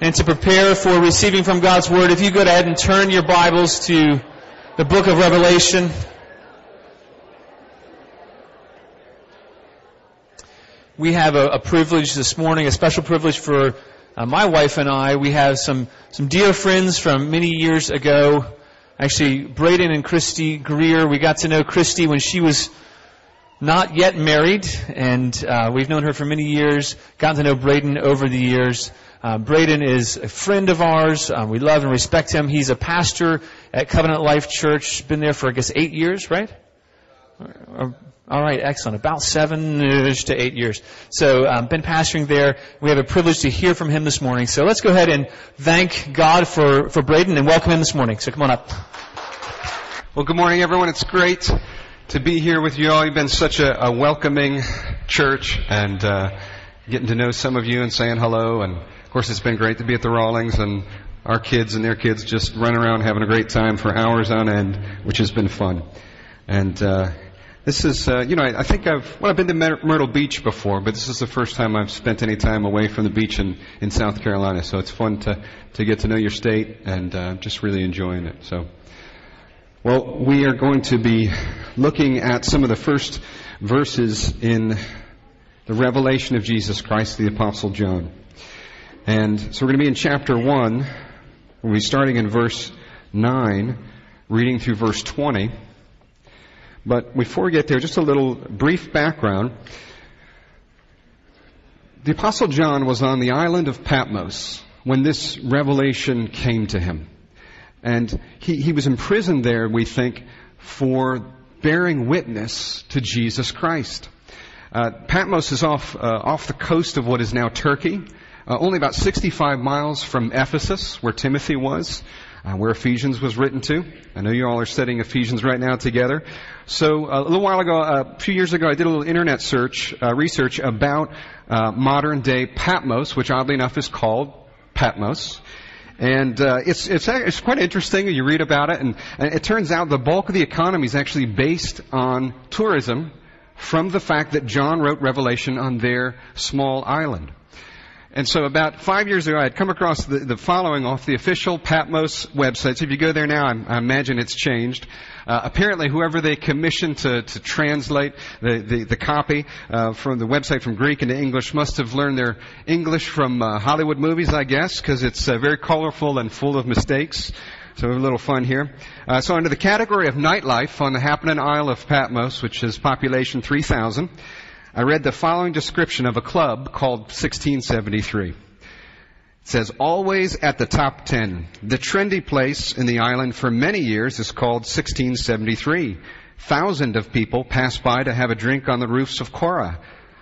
and to prepare for receiving from God's Word, if you go ahead and turn your Bibles to the book of Revelation. We have a, a privilege this morning, a special privilege for uh, my wife and I. We have some, some dear friends from many years ago. Actually, Braden and Christy Greer. We got to know Christy when she was not yet married, and uh, we've known her for many years. Gotten to know Braden over the years. Uh, Braden is a friend of ours. Um, we love and respect him. He's a pastor at Covenant Life Church. Been there for I guess eight years, right? All right, excellent. About seven to eight years. So, um, been pastoring there. We have a privilege to hear from him this morning. So let's go ahead and thank God for, for Braden and welcome him this morning. So come on up. Well, good morning, everyone. It's great to be here with you all. You've been such a, a welcoming church and uh, getting to know some of you and saying hello. And of course, it's been great to be at the Rawlings and our kids and their kids just run around having a great time for hours on end, which has been fun. And uh, this is, uh, you know, I, I think I've, well, I've been to Myrtle Beach before, but this is the first time I've spent any time away from the beach in, in South Carolina. So it's fun to, to get to know your state and uh, just really enjoying it. So, well, we are going to be looking at some of the first verses in the revelation of Jesus Christ, the Apostle John. And so we're going to be in chapter 1. We'll be starting in verse 9, reading through verse 20. But before we get there, just a little brief background. The Apostle John was on the island of Patmos when this revelation came to him. And he, he was imprisoned there, we think, for bearing witness to Jesus Christ. Uh, Patmos is off, uh, off the coast of what is now Turkey, uh, only about 65 miles from Ephesus, where Timothy was uh, where Ephesians was written to. I know you all are studying Ephesians right now together. So uh, a little while ago, uh, a few years ago, I did a little internet search, uh, research about uh, modern day Patmos, which oddly enough is called Patmos. And uh, it's it's it's quite interesting. You read about it, and, and it turns out the bulk of the economy is actually based on tourism, from the fact that John wrote Revelation on their small island. And so about five years ago, I had come across the, the following off the official Patmos website. So if you go there now, I, I imagine it's changed. Uh, apparently, whoever they commissioned to, to translate the, the, the copy uh, from the website from Greek into English must have learned their English from uh, Hollywood movies, I guess, because it's uh, very colorful and full of mistakes. So we have a little fun here. Uh, so under the category of nightlife on the Happening Isle of Patmos, which is population 3,000, I read the following description of a club called 1673. It says, always at the top 10. The trendy place in the island for many years is called 1673. Thousands of people pass by to have a drink on the roofs of Chora,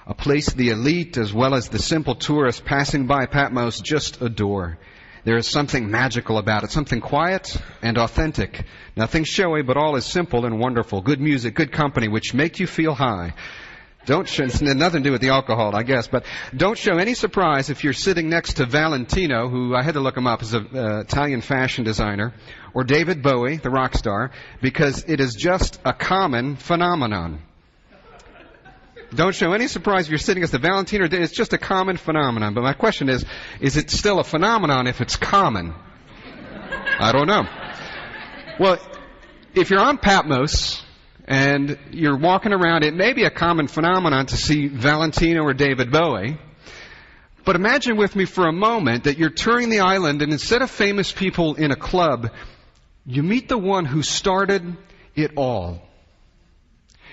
a place the elite as well as the simple tourists passing by Patmos just adore. There is something magical about it, something quiet and authentic. Nothing showy, but all is simple and wonderful. Good music, good company, which make you feel high. Don't show, it's nothing to do with the alcohol, I guess, but don't show any surprise if you're sitting next to Valentino, who I had to look him up as an uh, Italian fashion designer, or David Bowie, the rock star, because it is just a common phenomenon. Don't show any surprise if you're sitting next to Valentino. It's just a common phenomenon. But my question is, is it still a phenomenon if it's common? I don't know. Well, if you're on Patmos, and you're walking around, it may be a common phenomenon to see Valentino or David Bowie. But imagine with me for a moment that you're touring the island and instead of famous people in a club, you meet the one who started it all.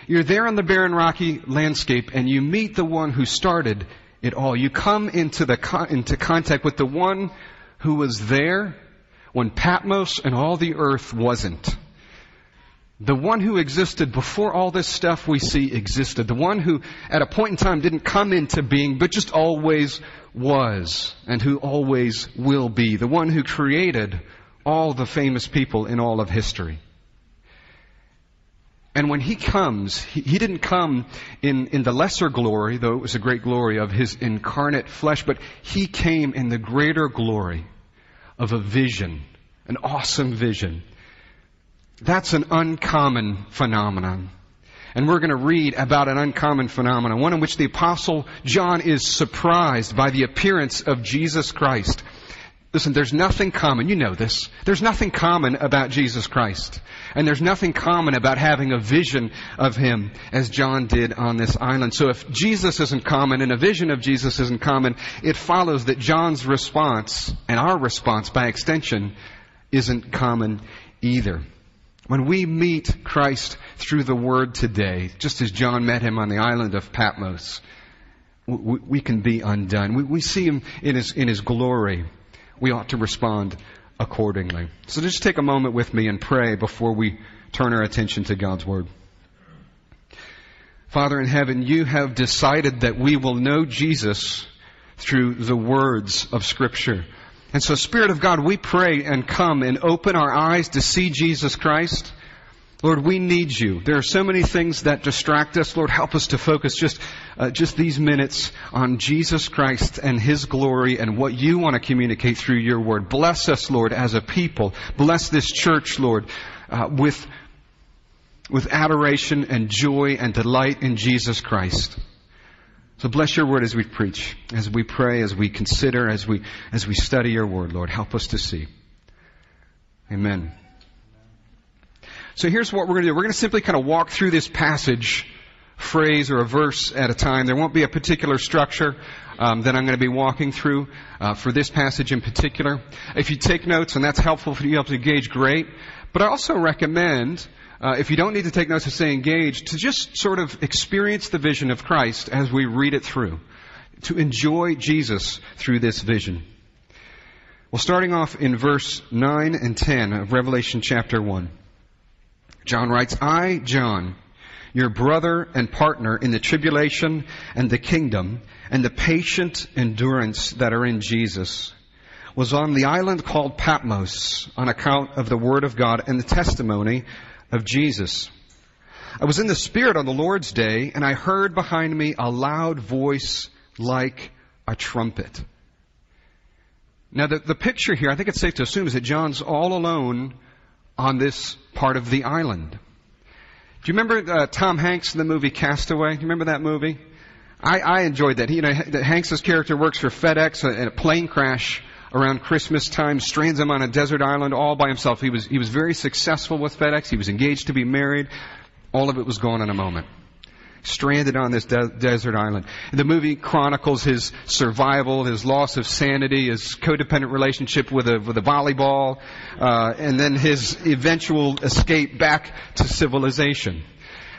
You're there on the barren rocky landscape and you meet the one who started it all. You come into the, into contact with the one who was there when Patmos and all the earth wasn't. The one who existed before all this stuff we see existed. The one who at a point in time didn't come into being, but just always was and who always will be. The one who created all the famous people in all of history. And when he comes, he, didn't come in, in the lesser glory, though it was a great glory of his incarnate flesh, but he came in the greater glory of a vision, an awesome vision that's an uncommon phenomenon. And we're going to read about an uncommon phenomenon, one in which the apostle John is surprised by the appearance of Jesus Christ. Listen, there's nothing common, you know this. There's nothing common about Jesus Christ. And there's nothing common about having a vision of Him as John did on this island. So if Jesus isn't common and a vision of Jesus isn't common, it follows that John's response, and our response by extension, isn't common either. When we meet Christ through the Word today, just as John met Him on the island of Patmos, we, can be undone. We, see Him in His, in His glory we ought to respond accordingly. So just take a moment with me and pray before we turn our attention to God's Word. Father in heaven, you have decided that we will know Jesus through the words of Scripture. And so, Spirit of God, we pray and come and open our eyes to see Jesus Christ Lord, we need you. There are so many things that distract us. Lord, help us to focus just, uh, just these minutes on Jesus Christ and His glory and what you want to communicate through your word. Bless us, Lord, as a people. Bless this church, Lord, uh, with, with adoration and joy and delight in Jesus Christ. So bless your word as we preach, as we pray, as we consider, as we, as we study your word, Lord. Help us to see. Amen. So here's what we're going to do. We're going to simply kind of walk through this passage, phrase or a verse at a time. There won't be a particular structure um, that I'm going to be walking through uh, for this passage in particular. If you take notes, and that's helpful for you to able to engage, great. But I also recommend, uh, if you don't need to take notes to stay engaged, to just sort of experience the vision of Christ as we read it through. To enjoy Jesus through this vision. Well, starting off in verse 9 and 10 of Revelation chapter 1. John writes, I, John, your brother and partner in the tribulation and the kingdom and the patient endurance that are in Jesus, was on the island called Patmos on account of the word of God and the testimony of Jesus. I was in the Spirit on the Lord's day, and I heard behind me a loud voice like a trumpet. Now, the, the picture here, I think it's safe to assume, is that John's all alone on this part of the island. Do you remember uh, Tom Hanks in the movie Castaway? Do you remember that movie? I, I enjoyed that. He, you know, Hanks' character works for FedEx, and a plane crash around Christmas time strands him on a desert island all by himself. He was, he was very successful with FedEx. He was engaged to be married. All of it was gone in a moment stranded on this de- desert island. The movie chronicles his survival, his loss of sanity, his codependent relationship with a, with a volleyball, uh, and then his eventual escape back to civilization.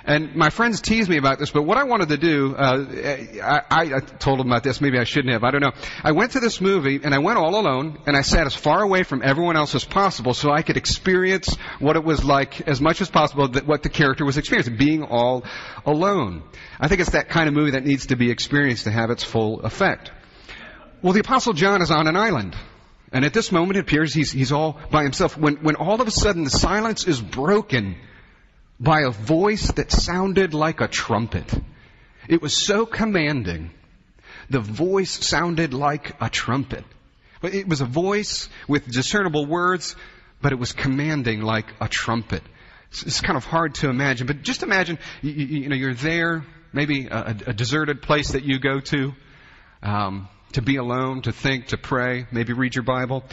And my friends tease me about this, but what I wanted to do, uh, I, I, told them about this. Maybe I shouldn't have. I don't know. I went to this movie and I went all alone and I sat as far away from everyone else as possible so I could experience what it was like as much as possible that what the character was experiencing, being all alone. I think it's that kind of movie that needs to be experienced to have its full effect. Well, the Apostle John is on an island. And at this moment, it appears he's, he's all by himself. When, when all of a sudden the silence is broken by a voice that sounded like a trumpet. It was so commanding. The voice sounded like a trumpet. It was a voice with discernible words, but it was commanding like a trumpet. It's kind of hard to imagine, but just imagine, you, know, you're there, maybe a, a, deserted place that you go to, um, to be alone, to think, to pray, maybe read your Bible,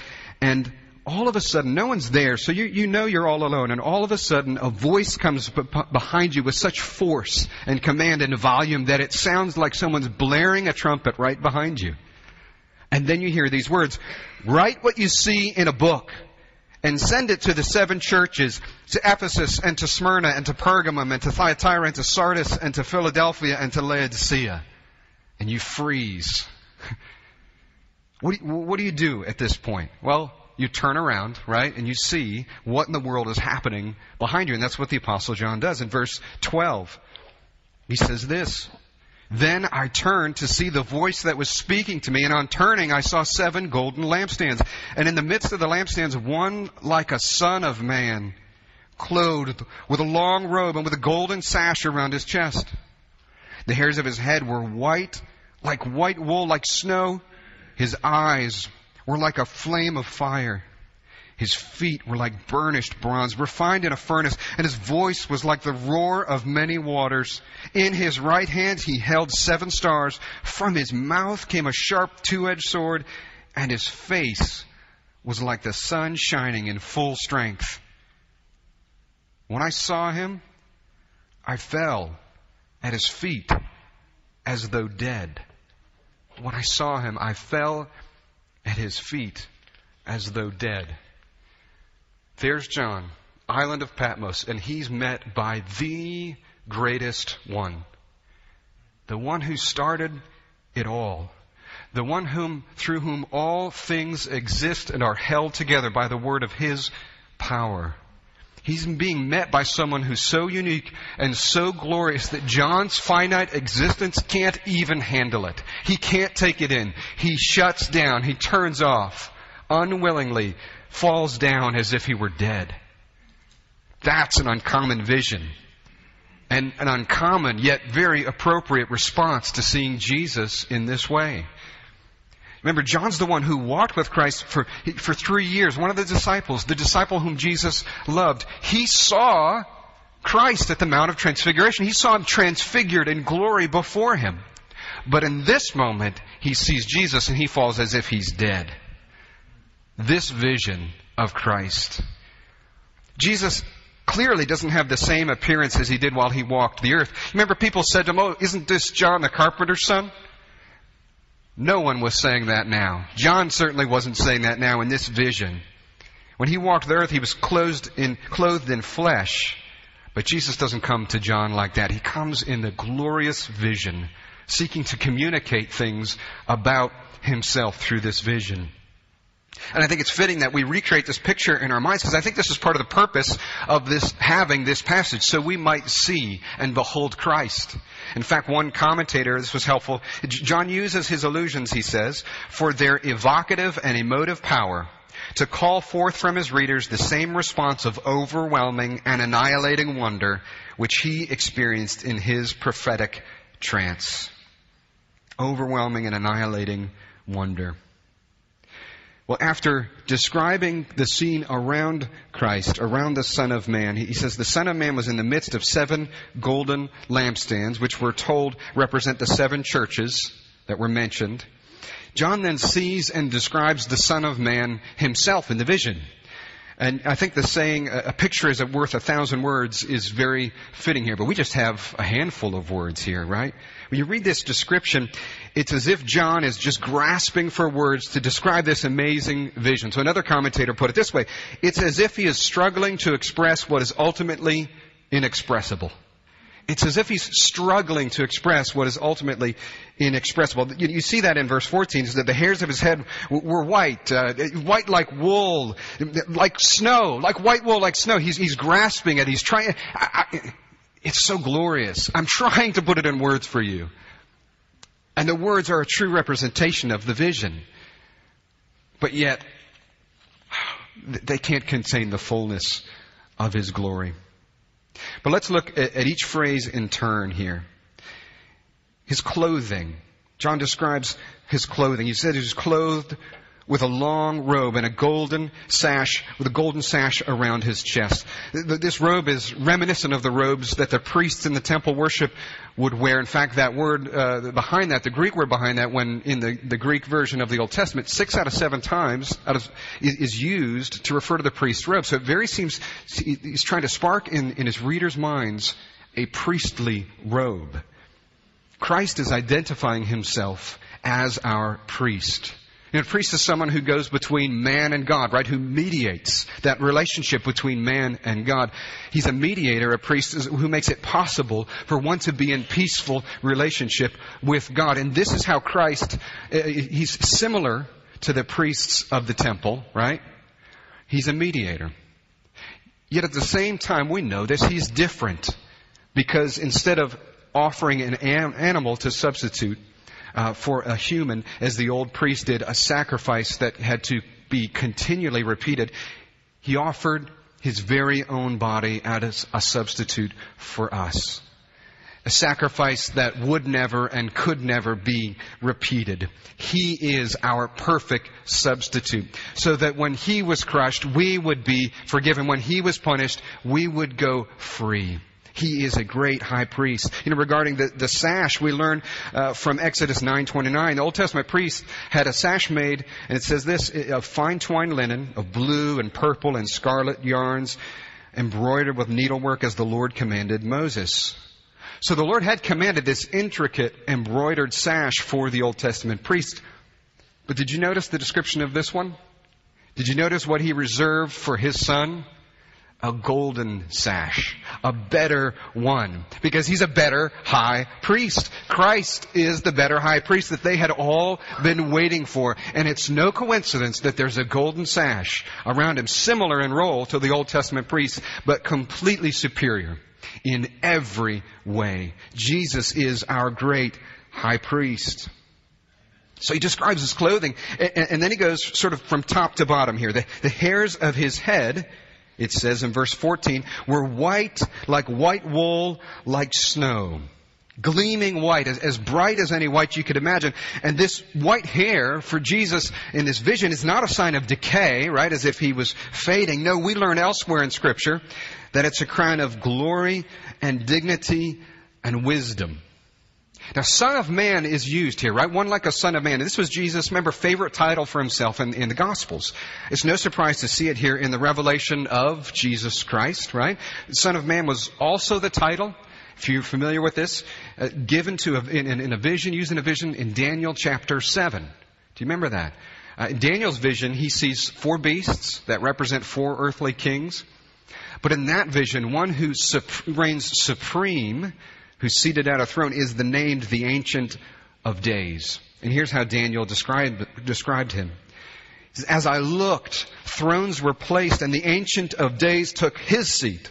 and all of a sudden, no one's there, so you, you know you're all alone, and all of a sudden, a voice comes b- behind you with such force and command and volume that it sounds like someone's blaring a trumpet right behind you. And then you hear these words, write what you see in a book and send it to the seven churches, to Ephesus and to Smyrna and to Pergamum and to Thyatira and to Sardis and to Philadelphia and to Laodicea. And you freeze. what, do you, what do you do at this point? Well, you turn around, right, and you see what in the world is happening behind you. And that's what the Apostle John does. In verse 12, he says this. Then I turned to see the voice that was speaking to me, and on turning I saw seven golden lampstands. And in the midst of the lampstands, one like a son of man, clothed with a long robe and with a golden sash around his chest. The hairs of his head were white, like white wool, like snow. His eyes were like a flame of fire. His feet were like burnished bronze, refined in a furnace, and his voice was like the roar of many waters. In his right hand he held seven stars. From his mouth came a sharp two-edged sword, and his face was like the sun shining in full strength. When I saw him, I fell at his feet as though dead. When I saw him, I fell at his feet as though dead. There's John, island of Patmos, and he's met by the greatest one. The one who started it all. The one whom, through whom all things exist and are held together by the word of his power. He's being met by someone who's so unique and so glorious that John's finite existence can't even handle it. He can't take it in. He shuts down. He turns off. Unwillingly falls down as if he were dead. That's an uncommon vision. And an uncommon yet very appropriate response to seeing Jesus in this way. Remember, John's the one who walked with Christ for, for three years. One of the disciples, the disciple whom Jesus loved. He saw Christ at the Mount of Transfiguration. He saw him transfigured in glory before him. But in this moment, he sees Jesus and he falls as if he's dead. This vision of Christ. Jesus clearly doesn't have the same appearance as he did while he walked the earth. Remember, people said to him, Oh, isn't this John the carpenter's son? No one was saying that now. John certainly wasn't saying that now in this vision. When he walked the earth, he was clothed in, clothed in flesh. But Jesus doesn't come to John like that. He comes in the glorious vision, seeking to communicate things about himself through this vision. And I think it's fitting that we recreate this picture in our minds because I think this is part of the purpose of this having this passage so we might see and behold Christ. In fact, one commentator, this was helpful, John uses his allusions, he says, for their evocative and emotive power to call forth from his readers the same response of overwhelming and annihilating wonder which he experienced in his prophetic trance. Overwhelming and annihilating wonder. Well, after describing the scene around Christ, around the Son of Man, he says the Son of Man was in the midst of seven golden lampstands, which we're told represent the seven churches that were mentioned. John then sees and describes the Son of Man himself in the vision. And I think the saying, a picture is worth a thousand words is very fitting here, but we just have a handful of words here, right? When you read this description, it's as if John is just grasping for words to describe this amazing vision. So another commentator put it this way. It's as if he is struggling to express what is ultimately inexpressible. It's as if he's struggling to express what is ultimately inexpressible. You, you see that in verse 14, is that the hairs of his head were white, uh, white like wool, like snow, like white wool, like snow. He's, he's grasping it. He's trying. I, I, it's so glorious. I'm trying to put it in words for you. And the words are a true representation of the vision. But yet, they can't contain the fullness of His glory. But let's look at, at each phrase in turn here. His clothing. John describes his clothing. He said he was clothed with a long robe and a golden sash, with a golden sash around his chest. This robe is reminiscent of the robes that the priests in the temple worship would wear. In fact, that word uh, behind that, the Greek word behind that, when in the, the Greek version of the Old Testament, six out of seven times out of, is, used to refer to the priest's robe. So it very seems he's trying to spark in, in his readers' minds a priestly robe. Christ is identifying himself as our priest. You know, a priest is someone who goes between man and God, right? Who mediates that relationship between man and God. He's a mediator, a priest who makes it possible for one to be in peaceful relationship with God. And this is how Christ, uh, he's similar to the priests of the temple, right? He's a mediator. Yet at the same time, we know this, he's different. Because instead of offering an animal to substitute, uh, for a human, as the old priest did, a sacrifice that had to be continually repeated. He offered his very own body as a substitute for us. A sacrifice that would never and could never be repeated. He is our perfect substitute. So that when He was crushed, we would be forgiven. When He was punished, we would go free. He is a great high priest. You know, regarding the, the sash, we learn uh, from Exodus 9:29. The Old Testament priest had a sash made, and it says this: of fine twined linen, of blue and purple and scarlet yarns, embroidered with needlework, as the Lord commanded Moses. So the Lord had commanded this intricate embroidered sash for the Old Testament priest. But did you notice the description of this one? Did you notice what he reserved for his son? A golden sash, a better one, because he's a better high priest. Christ is the better high priest that they had all been waiting for. And it's no coincidence that there's a golden sash around him, similar in role to the Old Testament priest, but completely superior in every way. Jesus is our great high priest. So he describes his clothing, and, then he goes sort of from top to bottom here. The, the hairs of his head it says in verse 14, were white like white wool, like snow. Gleaming white, as, as bright as any white you could imagine. And this white hair for Jesus in this vision is not a sign of decay, right, as if he was fading. No, we learn elsewhere in scripture that it's a crown of glory and dignity and wisdom. Now, Son of Man is used here, right? One like a Son of Man. This was Jesus' remember favorite title for himself in, in the Gospels. It's no surprise to see it here in the revelation of Jesus Christ, right? Son of Man was also the title, if you're familiar with this, uh, given to a, in, in, a vision, used in a vision in Daniel chapter 7. Do you remember that? Uh, in Daniel's vision, he sees four beasts that represent four earthly kings. But in that vision, one who sup- reigns supreme who's seated at a throne, is the named the Ancient of Days. And here's how Daniel described, described him. As I looked, thrones were placed and the Ancient of Days took his seat.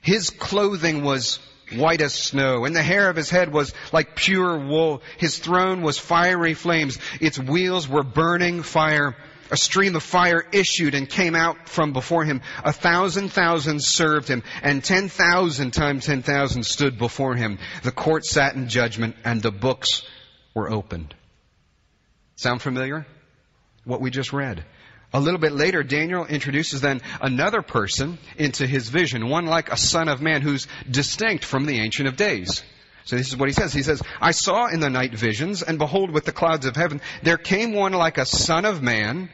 His clothing was white as snow, and the hair of his head was like pure wool. His throne was fiery flames. Its wheels were burning fire. A stream of fire issued and came out from before him. A thousand thousands served him, and ten thousand times ten thousand stood before him. The court sat in judgment, and the books were opened. Sound familiar? What we just read. A little bit later, Daniel introduces then another person into his vision, one like a son of man who's distinct from the Ancient of Days. So this is what he says. He says, I saw in the night visions, and behold, with the clouds of heaven, there came one like a son of man,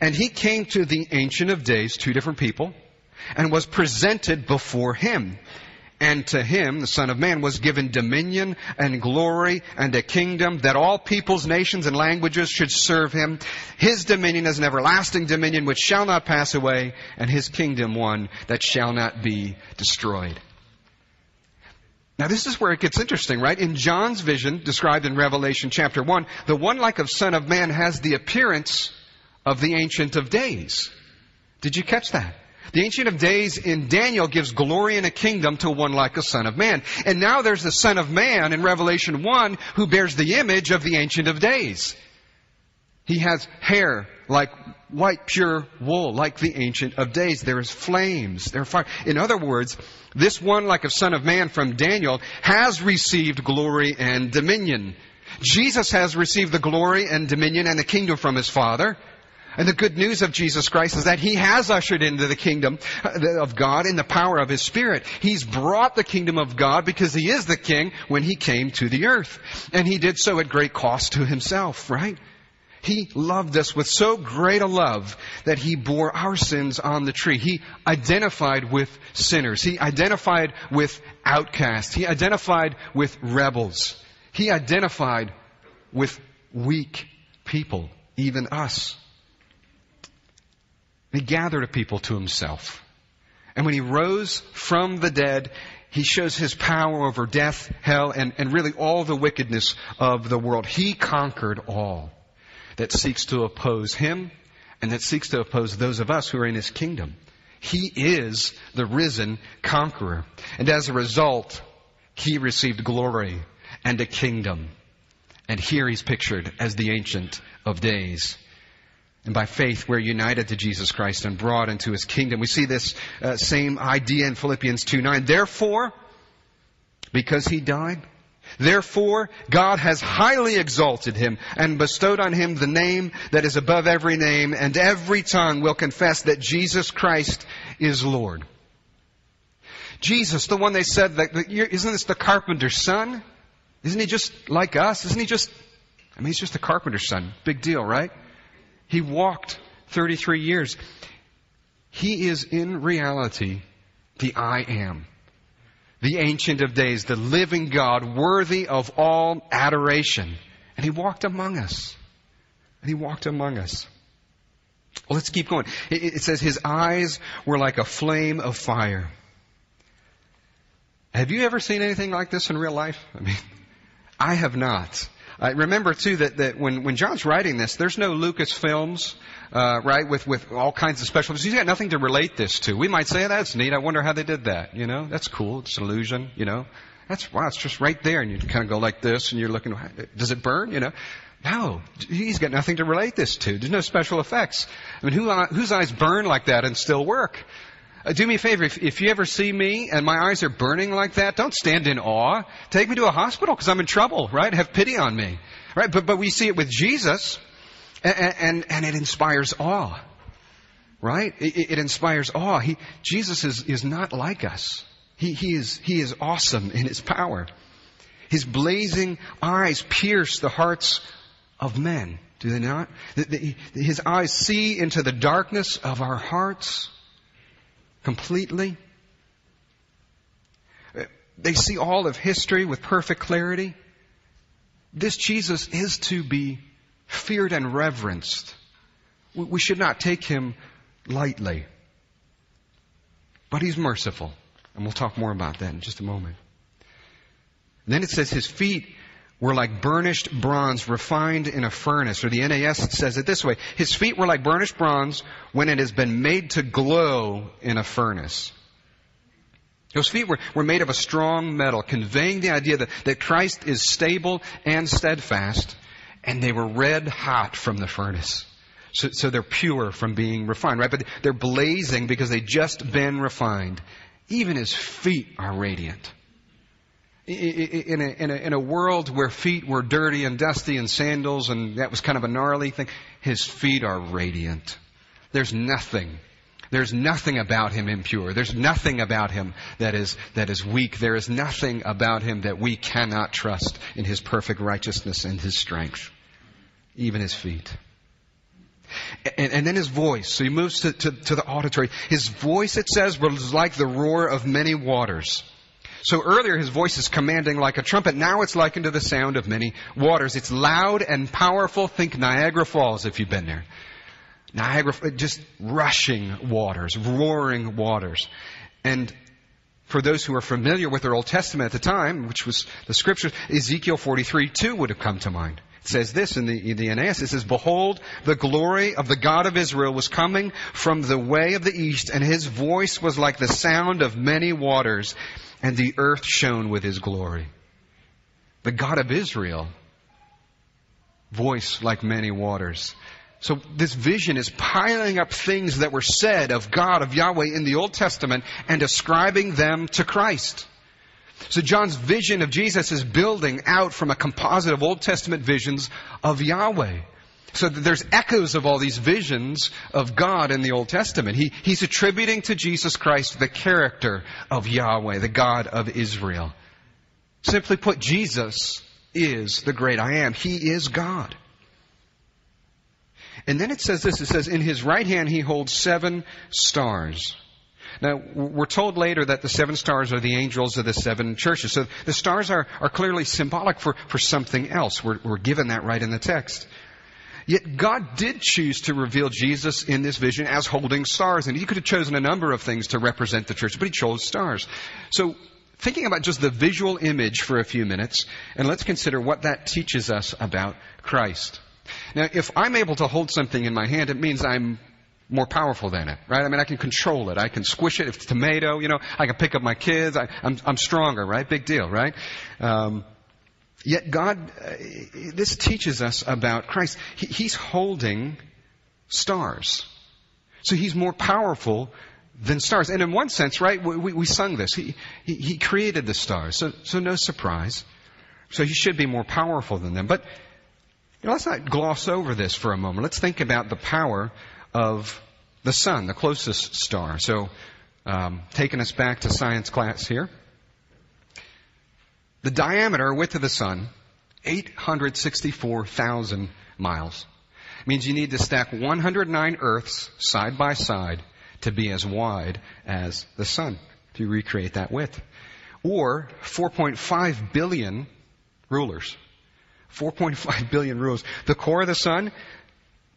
and he came to the Ancient of Days, two different people, and was presented before him. And to him, the Son of Man, was given dominion and glory and a kingdom that all peoples, nations, and languages should serve him. His dominion is an everlasting dominion which shall not pass away, and his kingdom one that shall not be destroyed. Now this is where it gets interesting, right? In John's vision, described in Revelation chapter 1, the one like of Son of Man has the appearance of the Ancient of Days. Did you catch that? The Ancient of Days in Daniel gives glory and a kingdom to one like a Son of Man. And now there's the Son of Man in Revelation 1 who bears the image of the Ancient of Days. He has hair like white pure wool, like the Ancient of Days. There is flames, there are fire. In other words, this one, like a son of man from Daniel, has received glory and dominion. Jesus has received the glory and dominion and the kingdom from his Father. And the good news of Jesus Christ is that He has ushered into the kingdom uh, of God in the power of His Spirit. He's brought the kingdom of God because He is the King when He came to the earth. And He did so at great cost to Himself, right? He loved us with so great a love that He bore our sins on the tree. He identified with sinners. He identified with outcasts. He identified with rebels. He identified with weak people, even us. He gathered a people to Himself. And when He rose from the dead, he shows his power over death, hell, and, and really all the wickedness of the world. He conquered all that seeks to oppose him and that seeks to oppose those of us who are in his kingdom. He is the risen conqueror. And as a result, he received glory and a kingdom. And here he's pictured as the Ancient of Days. And by faith, we're united to Jesus Christ and brought into his kingdom. We see this uh, same idea in Philippians 2 9. Therefore, because he died, Therefore, God has highly exalted him and bestowed on him the name that is above every name, and every tongue will confess that Jesus Christ is Lord. Jesus, the one they said that, isn't this the carpenter's son? Isn't he just like us? Isn't he just, I mean, he's just a carpenter's son. Big deal, right? He walked 33 years. He is in reality the I am, the ancient of days, the living God, worthy of all adoration. And he walked among us. And he walked among us. Well, let's keep going. It, it says his eyes were like a flame of fire. Have you ever seen anything like this in real life? I mean, I have not. I remember too that, that when, when John's writing this, there's no Lucasfilms, uh, right, with, with all kinds of special, effects. he's got nothing to relate this to. We might say, oh, that's neat. I wonder how they did that. You know, that's cool. It's an illusion, you know. That's, wow, it's just right there. And you kind of go like this and you're looking, does it burn? You know. No, he's got nothing to relate this to. There's no special effects. I mean, who, whose eyes burn like that and still work? Uh, do me a favor, if, if, you ever see me and my eyes are burning like that, don't stand in awe. Take me to a hospital because I'm in trouble, right? Have pity on me, right? But, but we see it with Jesus and, and, and it inspires awe, right? It, it inspires awe. He, Jesus is, is not like us. He, he, is, he is awesome in his power. His blazing eyes pierce the hearts of men, do they not? His eyes see into the darkness of our hearts completely. They see all of history with perfect clarity. This Jesus is to be feared and reverenced. We should not take him lightly. But he's merciful. And we'll talk more about that in just a moment. And then it says his feet were like burnished bronze refined in a furnace. Or the NAS says it this way. His feet were like burnished bronze when it has been made to glow in a furnace. Those feet were, were made of a strong metal, conveying the idea that, that Christ is stable and steadfast, and they were red hot from the furnace. So, so they're pure from being refined, right? But they're blazing because they've just been refined. Even his feet are radiant in a, in, a, in a world where feet were dirty and dusty and sandals and that was kind of a gnarly thing, his feet are radiant. There's nothing. There's nothing about him impure. There's nothing about him that is, that is weak. There is nothing about him that we cannot trust in his perfect righteousness and his strength. Even his feet. And, and, then his voice. So he moves to, to, to the auditory. His voice, it says, was like the roar of many waters. So earlier his voice is commanding like a trumpet. Now it's likened to the sound of many waters. It's loud and powerful. Think Niagara Falls if you've been there. Niagara, just rushing waters, roaring waters. And for those who are familiar with their Old Testament at the time, which was the scriptures, Ezekiel 43 2 would have come to mind. It says this in the, in the NAS. It says, Behold, the glory of the God of Israel was coming from the way of the east, and his voice was like the sound of many waters and the earth shone with his glory. The God of Israel, voice like many waters. So this vision is piling up things that were said of God, of Yahweh in the Old Testament and ascribing them to Christ. So John's vision of Jesus is building out from a composite of Old Testament visions of Yahweh. So there's echoes of all these visions of God in the Old Testament. He, he's attributing to Jesus Christ the character of Yahweh, the God of Israel. Simply put, Jesus is the great I am. He is God. And then it says this, it says, in his right hand he holds seven stars. Now, we're told later that the seven stars are the angels of the seven churches. So the stars are, are clearly symbolic for, for something else. We're, we're given that right in the text. Yet God did choose to reveal Jesus in this vision as holding stars. And he could have chosen a number of things to represent the church, but he chose stars. So thinking about just the visual image for a few minutes, and let's consider what that teaches us about Christ. Now, if I'm able to hold something in my hand, it means I'm more powerful than it, right? I mean, I can control it. I can squish it. If it's tomato, you know, I can pick up my kids. I, am stronger, right? Big deal, right? Um, Yet God, uh, this teaches us about Christ. He, he's holding stars. So he's more powerful than stars. And in one sense, right, we, we sung this. He, he, he created the stars. So, so no surprise. So he should be more powerful than them. But you know, let's not gloss over this for a moment. Let's think about the power of the sun, the closest star. So um, taking us back to science class here. The diameter, width of the sun, 864,000 miles. Means you need to stack 109 Earths side by side to be as wide as the sun to recreate that width. Or 4.5 billion rulers. 4.5 billion rulers. The core of the sun,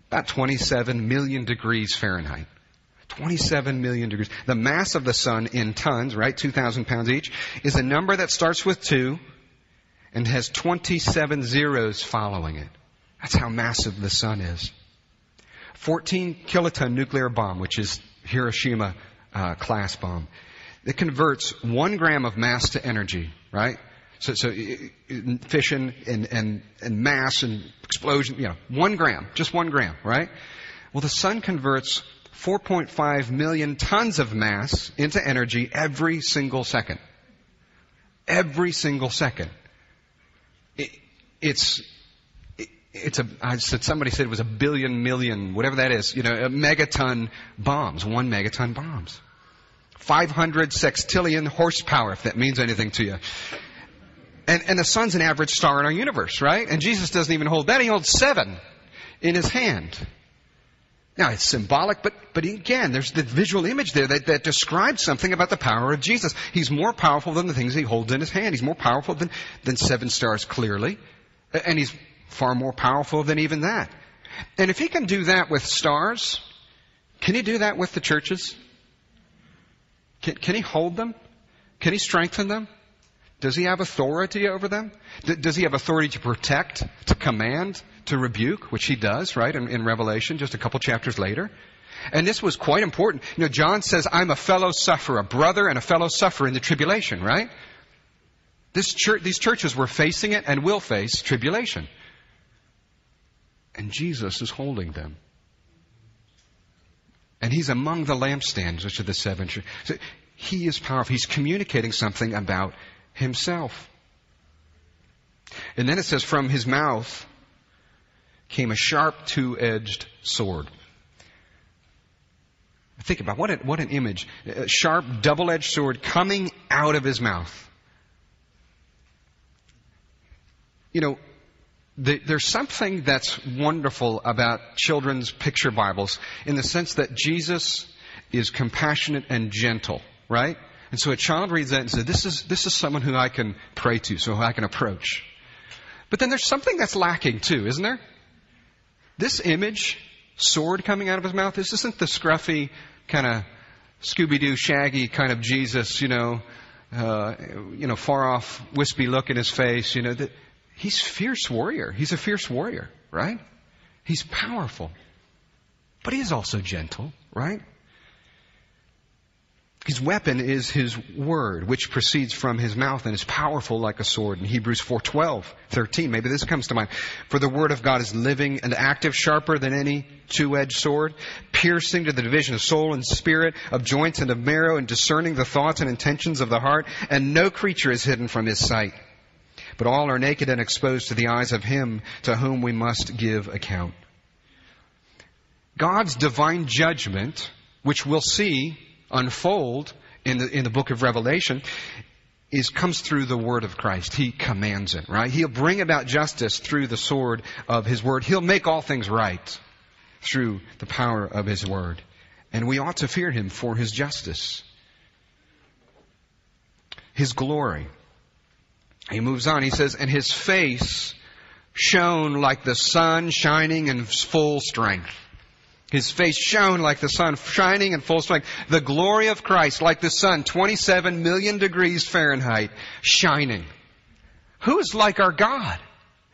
about 27 million degrees Fahrenheit. 27 million degrees. The mass of the sun in tons, right, 2,000 pounds each, is a number that starts with 2 and has 27 zeros following it. That's how massive the sun is. 14 kiloton nuclear bomb, which is Hiroshima uh, class bomb. It converts one gram of mass to energy, right? So, so fission and, and, and mass and explosion, you know, one gram, just one gram, right? Well, the sun converts 4.5 million tons of mass into energy every single second. Every single second. It, it's, it, it's a, I said, somebody said it was a billion million, whatever that is, you know, megaton bombs, one megaton bombs. 500 sextillion horsepower, if that means anything to you. And, and the sun's an average star in our universe, right? And Jesus doesn't even hold that. He holds seven in his hand. Now, it's symbolic, but, but again, there's the visual image there that, that describes something about the power of Jesus. He's more powerful than the things he holds in his hand. He's more powerful than, than seven stars, clearly. And he's far more powerful than even that. And if he can do that with stars, can he do that with the churches? Can, can he hold them? Can he strengthen them? Does he have authority over them? D- does he have authority to protect, to command, to rebuke, which he does, right, in, in, Revelation, just a couple chapters later? And this was quite important. You know, John says, I'm a fellow sufferer, a brother and a fellow sufferer in the tribulation, right? This church, these churches were facing it and will face tribulation. And Jesus is holding them. And he's among the lampstands, which are the seven churches. So he is powerful. He's communicating something about himself. And then it says, from his mouth came a sharp two-edged sword. Think about what, what an image. A sharp double-edged sword coming out of his mouth. You know, the, there's something that's wonderful about children's picture Bibles in the sense that Jesus is compassionate and gentle, right? And so a child reads that and says, this is, this is someone who I can pray to, so I can approach. But then there's something that's lacking too, isn't there? This image, sword coming out of his mouth, this isn't the scruffy, kind of Scooby-Doo, shaggy kind of Jesus, you know, uh, you know, far off, wispy look in his face, you know, that he's fierce warrior. He's a fierce warrior, right? He's powerful. But he is also gentle, right? His weapon is his word, which proceeds from his mouth and is powerful like a sword. In Hebrews 4:12, 13, maybe this comes to mind. For the word of God is living and active, sharper than any two-edged sword, piercing to the division of soul and spirit, of joints and of marrow, and discerning the thoughts and intentions of the heart. And no creature is hidden from his sight, but all are naked and exposed to the eyes of him to whom we must give account. God's divine judgment, which we'll see unfold in the, in the book of Revelation is comes through the word of Christ. He commands it, right? He'll bring about justice through the sword of his word. He'll make all things right through the power of his word. And we ought to fear him for his justice. His glory. He moves on. He says, and his face shone like the sun shining in full strength. His face shone like the sun, shining in full strength. The glory of Christ, like the sun, 27 million degrees Fahrenheit, shining. Who is like our God?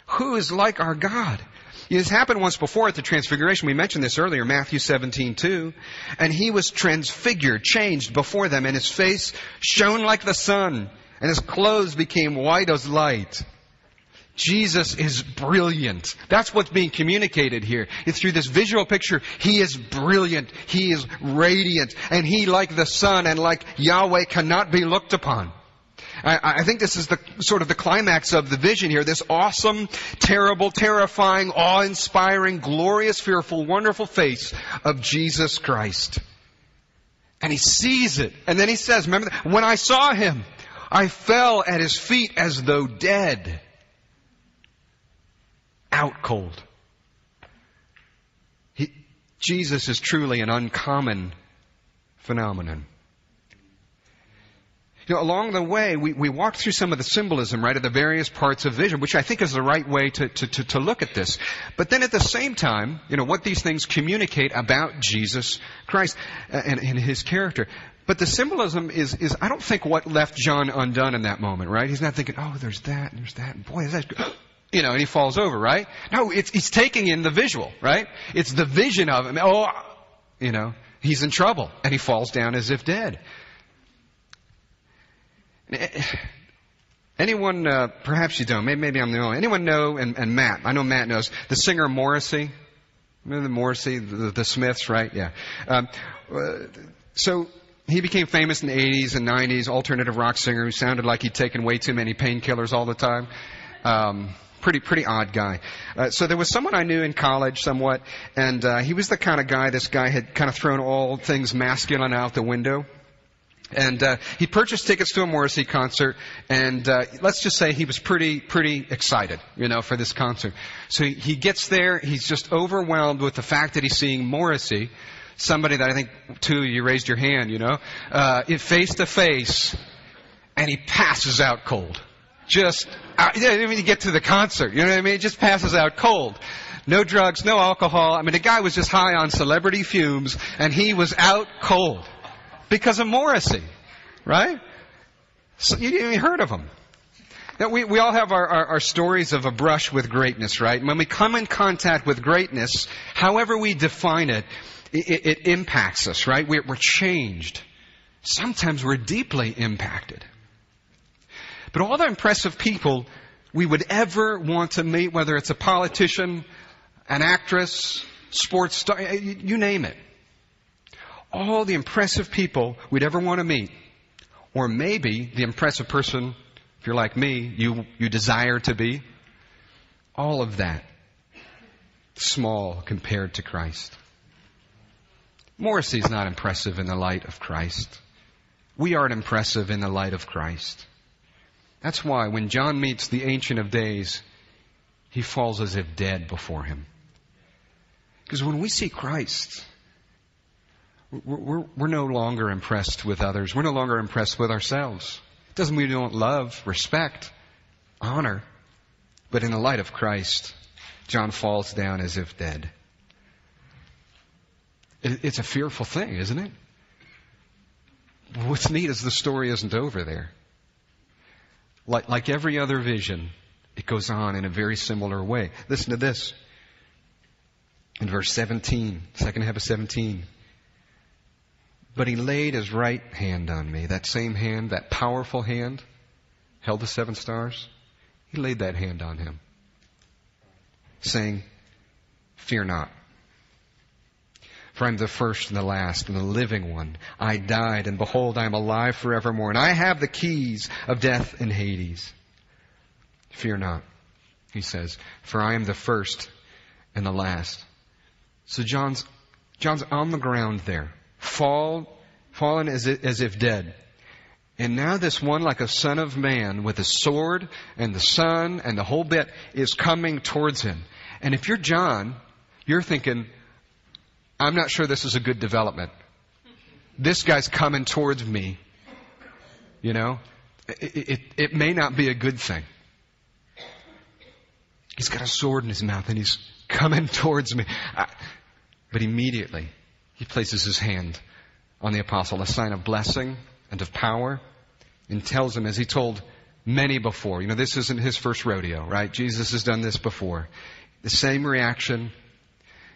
Who is like our God? This happened once before at the transfiguration. We mentioned this earlier, Matthew 17, 2. And he was transfigured, changed before them, and his face shone like the sun, and his clothes became white as light. Jesus is brilliant. That's what's being communicated here. It's through this visual picture. He is brilliant. He is radiant. And he, like the sun and like Yahweh, cannot be looked upon. I, I, think this is the sort of the climax of the vision here. This awesome, terrible, terrifying, awe-inspiring, glorious, fearful, wonderful face of Jesus Christ. And he sees it. And then he says, remember, when I saw him, I fell at his feet as though dead. Out cold. He, Jesus is truly an uncommon phenomenon. You know, along the way, we, we walked through some of the symbolism, right, of the various parts of vision, which I think is the right way to, to, to, to look at this. But then at the same time, you know, what these things communicate about Jesus Christ uh, and, and his character. But the symbolism is, is, I don't think what left John undone in that moment, right? He's not thinking, oh, there's that, and there's that, and boy, is that good. You know, and he falls over, right? No, it's, he's taking in the visual, right? It's the vision of him. Oh, you know, he's in trouble, and he falls down as if dead. Anyone, uh, perhaps you don't, maybe, maybe I'm the only one. Anyone know, and, and, Matt, I know Matt knows, the singer Morrissey? Remember the Morrissey, the, the Smiths, right? Yeah. Um, uh, so, he became famous in the 80s and 90s, alternative rock singer who sounded like he'd taken way too many painkillers all the time. Um, pretty, pretty odd guy. Uh, so there was someone I knew in college somewhat, and uh, he was the kind of guy, this guy had kind of thrown all things masculine out the window. And uh, he purchased tickets to a Morrissey concert, and uh, let's just say he was pretty, pretty excited, you know, for this concert. So he, he gets there, he's just overwhelmed with the fact that he's seeing Morrissey, somebody that I think two you raised your hand, you know, uh, face to face, and he passes out cold. Just, uh, I didn't even get to the concert, you know what I mean? He just passes out cold. No drugs, no alcohol. I mean, the guy was just high on celebrity fumes, and he was out cold because of Morrissey, right? So you didn't even heard of him. Now, we, we all have our, our, our, stories of a brush with greatness, right? When we come in contact with greatness, however we define it, it, it impacts us, right? We're, we're changed. Sometimes we're deeply impacted. But all the impressive people we would ever want to meet, whether it's a politician, an actress, sports star, you name it, all the impressive people we'd ever want to meet. Or maybe the impressive person, if you're like me, you, you desire to be. All of that. Small compared to Christ. Morrissey's not impressive in the light of Christ. We aren't impressive in the light of Christ. That's why when John meets the Ancient of Days, he falls as if dead before him. Because when we see Christ, we're, we're no longer impressed with others. We're no longer impressed with ourselves. It doesn't mean we don't love, respect, honor. But in the light of Christ, John falls down as if dead. It's a fearful thing, isn't it? What's neat is the story isn't over there. Like, like every other vision, it goes on in a very similar way. Listen to this. In verse 17, second half of 17. But he laid his right hand on me, that same hand, that powerful hand, held the seven stars. He laid that hand on him, saying, Fear not. For I am the first and the last and the living one. I died, and behold, I am alive forevermore, and I have the keys of death and Hades. Fear not, he says, for I am the first and the last. So John's, John's on the ground there fall, fallen as if, as if dead. And now this one, like a son of man, with a sword and the sun and the whole bit, is coming towards him. And if you're John, you're thinking, I'm not sure this is a good development. This guy's coming towards me. You know, it, it, it may not be a good thing. He's got a sword in his mouth and he's coming towards me. I, but immediately, he places his hand on the apostle, a sign of blessing and of power, and tells him, as he told many before, you know, this isn't his first rodeo, right? Jesus has done this before. The same reaction.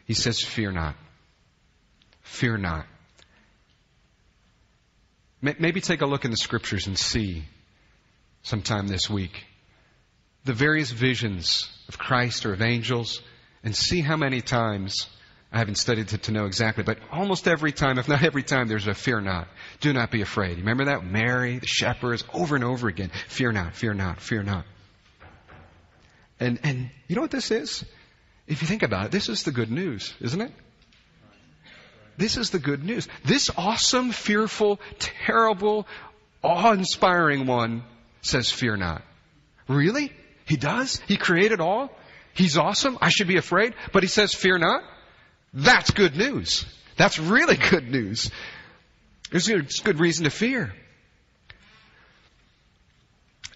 He says, Fear not. Fear not. Maybe take a look in the scriptures and see sometime this week the various visions of Christ or of angels and see how many times I haven't studied it to know exactly, but almost every time, if not every time, there's a fear not. Do not be afraid. Remember that? Mary, the shepherds, over and over again. Fear not, fear not, fear not. And, and you know what this is? If you think about it, this is the good news, isn't it? This is the good news. This awesome, fearful, terrible, awe-inspiring one says, fear not. Really? He does? He created all? He's awesome? I should be afraid? But he says, fear not? That's good news. That's really good news. There's good reason to fear.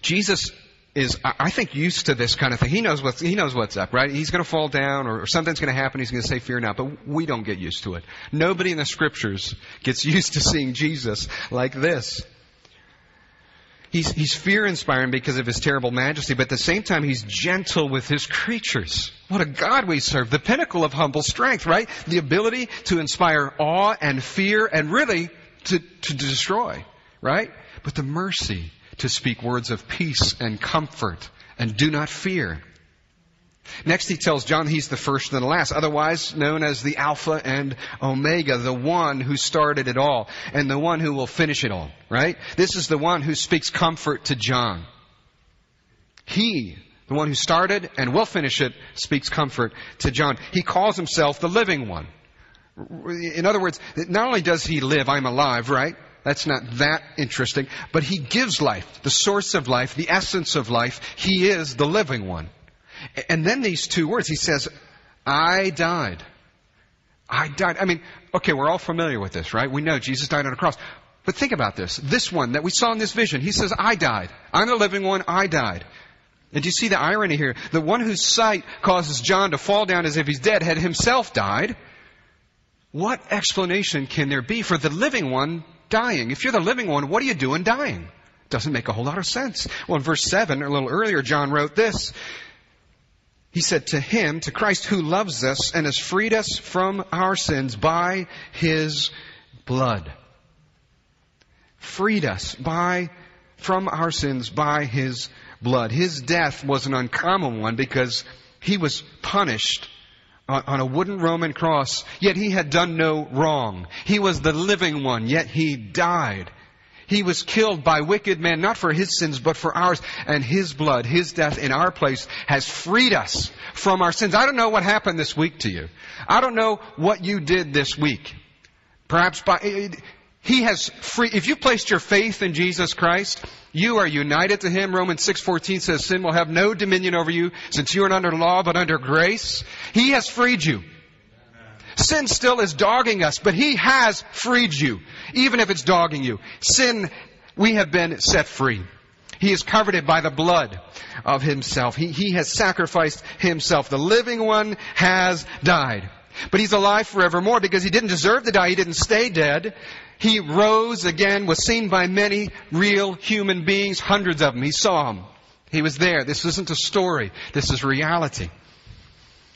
Jesus is, I think, used to this kind of thing. He knows what's, he knows what's up, right? He's going to fall down or, something's going to happen. He's going to say, fear not. But we don't get used to it. Nobody in the scriptures gets used to seeing Jesus like this. He's, he's fear inspiring because of his terrible majesty, but at the same time, he's gentle with his creatures. What a God we serve. The pinnacle of humble strength, right? The ability to inspire awe and fear and really to, to destroy, right? But the mercy to speak words of peace and comfort and do not fear. Next, he tells John he's the first and the last, otherwise known as the Alpha and Omega, the one who started it all and the one who will finish it all, right? This is the one who speaks comfort to John. He, the one who started and will finish it, speaks comfort to John. He calls himself the living one. In other words, not only does he live, I'm alive, right? That's not that interesting. But He gives life, the source of life, the essence of life. He is the living one. And then these two words, He says, I died. I died. I mean, okay, we're all familiar with this, right? We know Jesus died on a cross. But think about this. This one that we saw in this vision, he says, I died. I'm the living one, I died. And do you see the irony here? The one whose sight causes John to fall down as if he's dead had himself died. What explanation can there be for the living one dying. If you're the living one, what are you doing dying? Doesn't make a whole lot of sense. Well, in verse 7, a little earlier, John wrote this. He said, To him, to Christ who loves us and has freed us from our sins by his blood. Freed us by, from our sins by his blood. His death was an uncommon one because he was punished on a wooden Roman cross, yet he had done no wrong. He was the living one, yet he died. He was killed by wicked men, not for his sins, but for ours. And his blood, his death in our place has freed us from our sins. I don't know what happened this week to you. I don't know what you did this week. Perhaps by, he has free, if you placed your faith in Jesus Christ, you are united to Him. Romans 6.14 says sin will have no dominion over you since you are not under law but under grace. He has freed you. Sin still is dogging us, but He has freed you. Even if it's dogging you. Sin, we have been set free. He is covered by the blood of Himself. He, he has sacrificed Himself. The living one has died. But He's alive forevermore because He didn't deserve to die. He didn't stay dead. He rose again, was seen by many real human beings, hundreds of them. He saw them. He was there. This isn't a story. This is reality.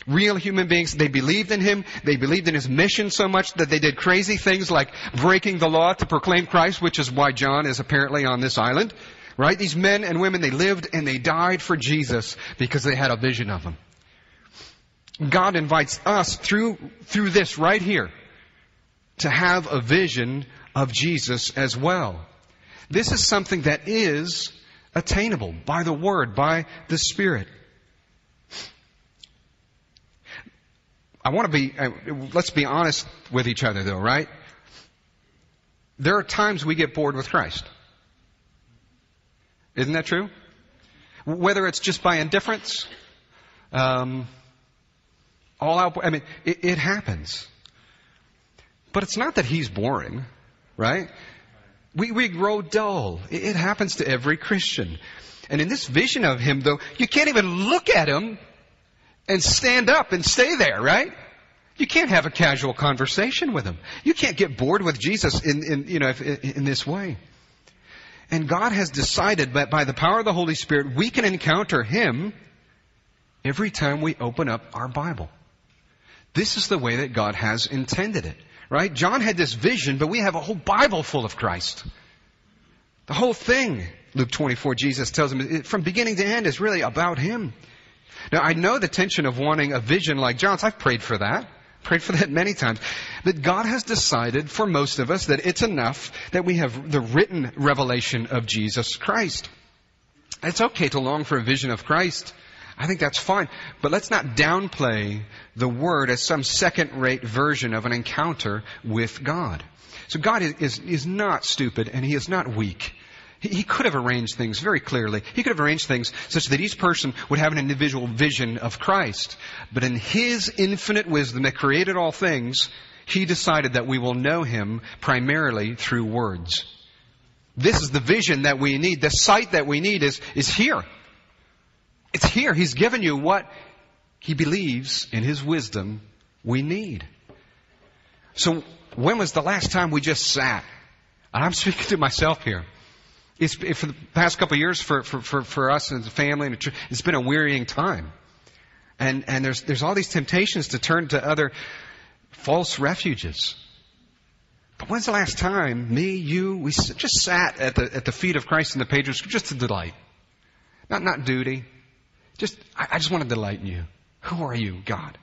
Real human beings, they believed in him. They believed in his mission so much that they did crazy things like breaking the law to proclaim Christ, which is why John is apparently on this island. Right? These men and women, they lived and they died for Jesus because they had a vision of him. God invites us through, through this right here to have a vision of Jesus as well. This is something that is attainable by the Word, by the Spirit. I want to be, uh, let's be honest with each other though, right? There are times we get bored with Christ. Isn't that true? Whether it's just by indifference, um, all out, I mean, it, it happens. But it's not that he's boring, right? We, we grow dull. It, happens to every Christian. And in this vision of him, though, you can't even look at him and stand up and stay there, right? You can't have a casual conversation with him. You can't get bored with Jesus in, in you know, if, in this way. And God has decided that by the power of the Holy Spirit, we can encounter him every time we open up our Bible. This is the way that God has intended it. Right? John had this vision, but we have a whole Bible full of Christ. The whole thing, Luke 24, Jesus tells him, from beginning to end is really about him. Now, I know the tension of wanting a vision like John's. I've prayed for that. Prayed for that many times. But God has decided for most of us that it's enough that we have the written revelation of Jesus Christ. It's okay to long for a vision of Christ. I think that's fine. But let's not downplay the Word as some second rate version of an encounter with God. So God is, is, is not stupid and He is not weak. He, he could have arranged things very clearly. He could have arranged things such that each person would have an individual vision of Christ. But in His infinite wisdom that created all things, He decided that we will know Him primarily through words. This is the vision that we need. The sight that we need is, is here. It's here. He's given you what he believes in his wisdom we need. So when was the last time we just sat? And I'm speaking to myself here. It's, for the past couple of years for, for, for, for us as a family, and the church, it's been a wearying time. And, and there's, there's all these temptations to turn to other false refuges. But when's the last time me, you, we just sat at the, at the feet of Christ in the pages just to delight? Not, not duty. Just, I, I just want to delight in you. Who are you, God?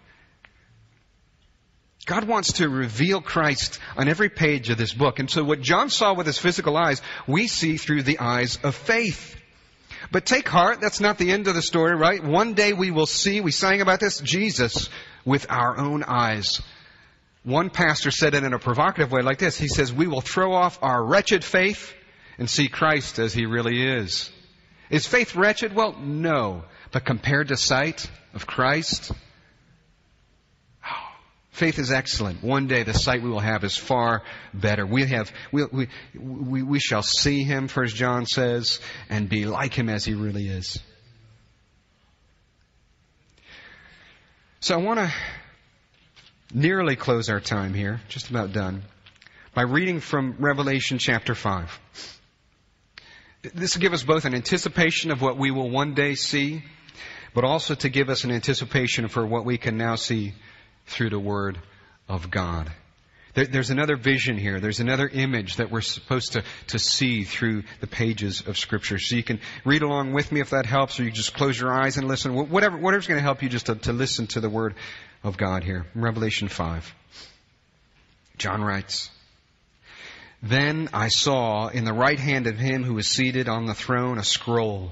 God wants to reveal Christ on every page of this book. And so what John saw with his physical eyes, we see through the eyes of faith. But take heart, that's not the end of the story, right? One day we will see, we sang about this, Jesus with our own eyes. One pastor said it in a provocative way like this. He says, we will throw off our wretched faith and see Christ as he really is. Is faith wretched? Well, no. But compared to sight of Christ, oh, faith is excellent. One day the sight we will have is far better. We have, we, we, we, we shall see him, first John says, and be like him as he really is. So I want to nearly close our time here, just about done, by reading from Revelation chapter 5. This will give us both an anticipation of what we will one day see, but also to give us an anticipation for what we can now see through the Word of God. There, there's another vision here. There's another image that we're supposed to, to see through the pages of Scripture. So you can read along with me if that helps, or you just close your eyes and listen. Whatever, whatever's going to help you just to, to listen to the Word of God here. Revelation 5. John writes, Then I saw in the right hand of him who was seated on the throne a scroll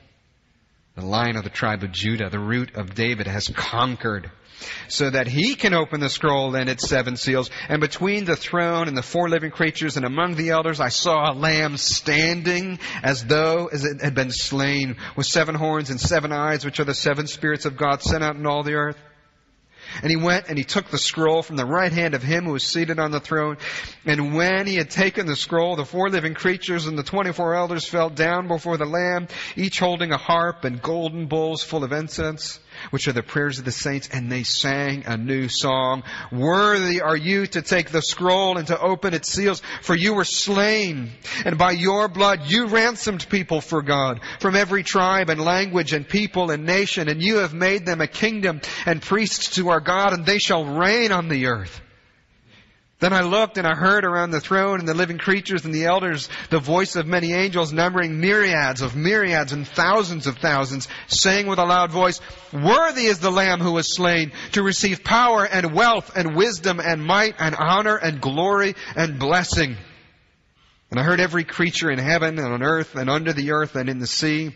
the lion of the tribe of Judah, the root of David, has conquered so that he can open the scroll and its seven seals. And between the throne and the four living creatures and among the elders, I saw a lamb standing as though as it had been slain with seven horns and seven eyes, which are the seven spirits of God sent out in all the earth. And he went and he took the scroll from the right hand of him who was seated on the throne. And when he had taken the scroll, the four living creatures and the twenty-four elders fell down before the Lamb, each holding a harp and golden bowls full of incense which are the prayers of the saints, and they sang a new song. Worthy are you to take the scroll and to open its seals, for you were slain, and by your blood you ransomed people for God from every tribe and language and people and nation, and you have made them a kingdom and priests to our God, and they shall reign on the earth. Then I looked and I heard around the throne and the living creatures and the elders the voice of many angels numbering myriads of myriads and thousands of thousands saying with a loud voice, Worthy is the Lamb who was slain to receive power and wealth and wisdom and might and honor and glory and blessing. And I heard every creature in heaven and on earth and under the earth and in the sea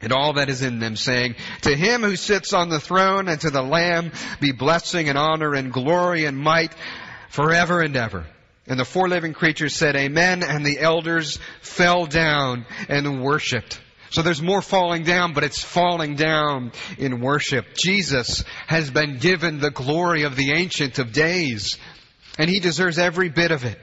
and all that is in them, saying, To him who sits on the throne and to the Lamb be blessing and honor and glory and might forever and ever. And the four living creatures said, Amen, and the elders fell down and worshiped. So there's more falling down, but it's falling down in worship. Jesus has been given the glory of the Ancient of Days, and He deserves every bit of it.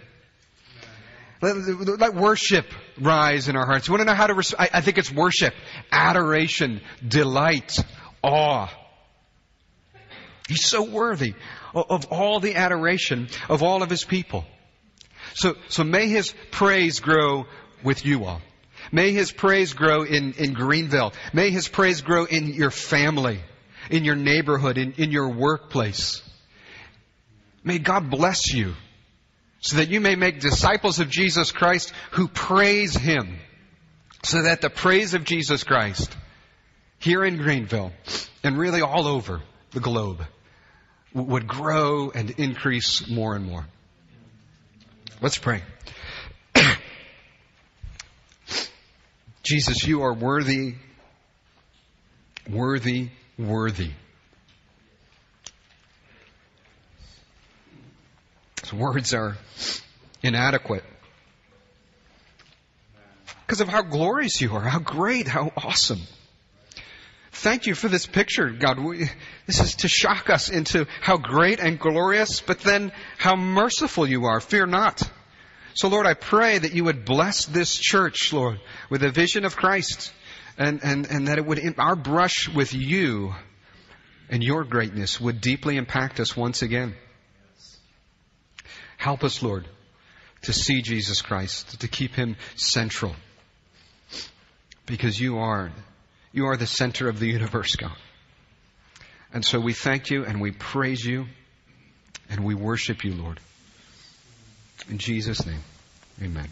Let, let worship rise in our hearts. You want to know how to, I, I think it's worship, adoration, delight, awe. He's so worthy of all the adoration of all of his people. So, so may his praise grow with you all. May his praise grow in, in Greenville. May his praise grow in your family. in your neighborhood, in, in your workplace. May God bless you so that you may make disciples of Jesus Christ who praise Him. So that the praise of Jesus Christ here in Greenville and really all over the globe would grow and increase more and more. Let's pray. Jesus, you are worthy, worthy, worthy. Words are inadequate because of how glorious you are, how great, how awesome. Thank you for this picture, God. We, this is to shock us into how great and glorious, but then how merciful you are. Fear not. So, Lord, I pray that you would bless this church, Lord, with a vision of Christ, and, and, and that it would, our brush with you and your greatness would deeply impact us once again. Help us, Lord, to see Jesus Christ, to keep him central. Because you are you are the center of the universe, God. And so we thank you and we praise you and we worship you, Lord. In Jesus' name, amen.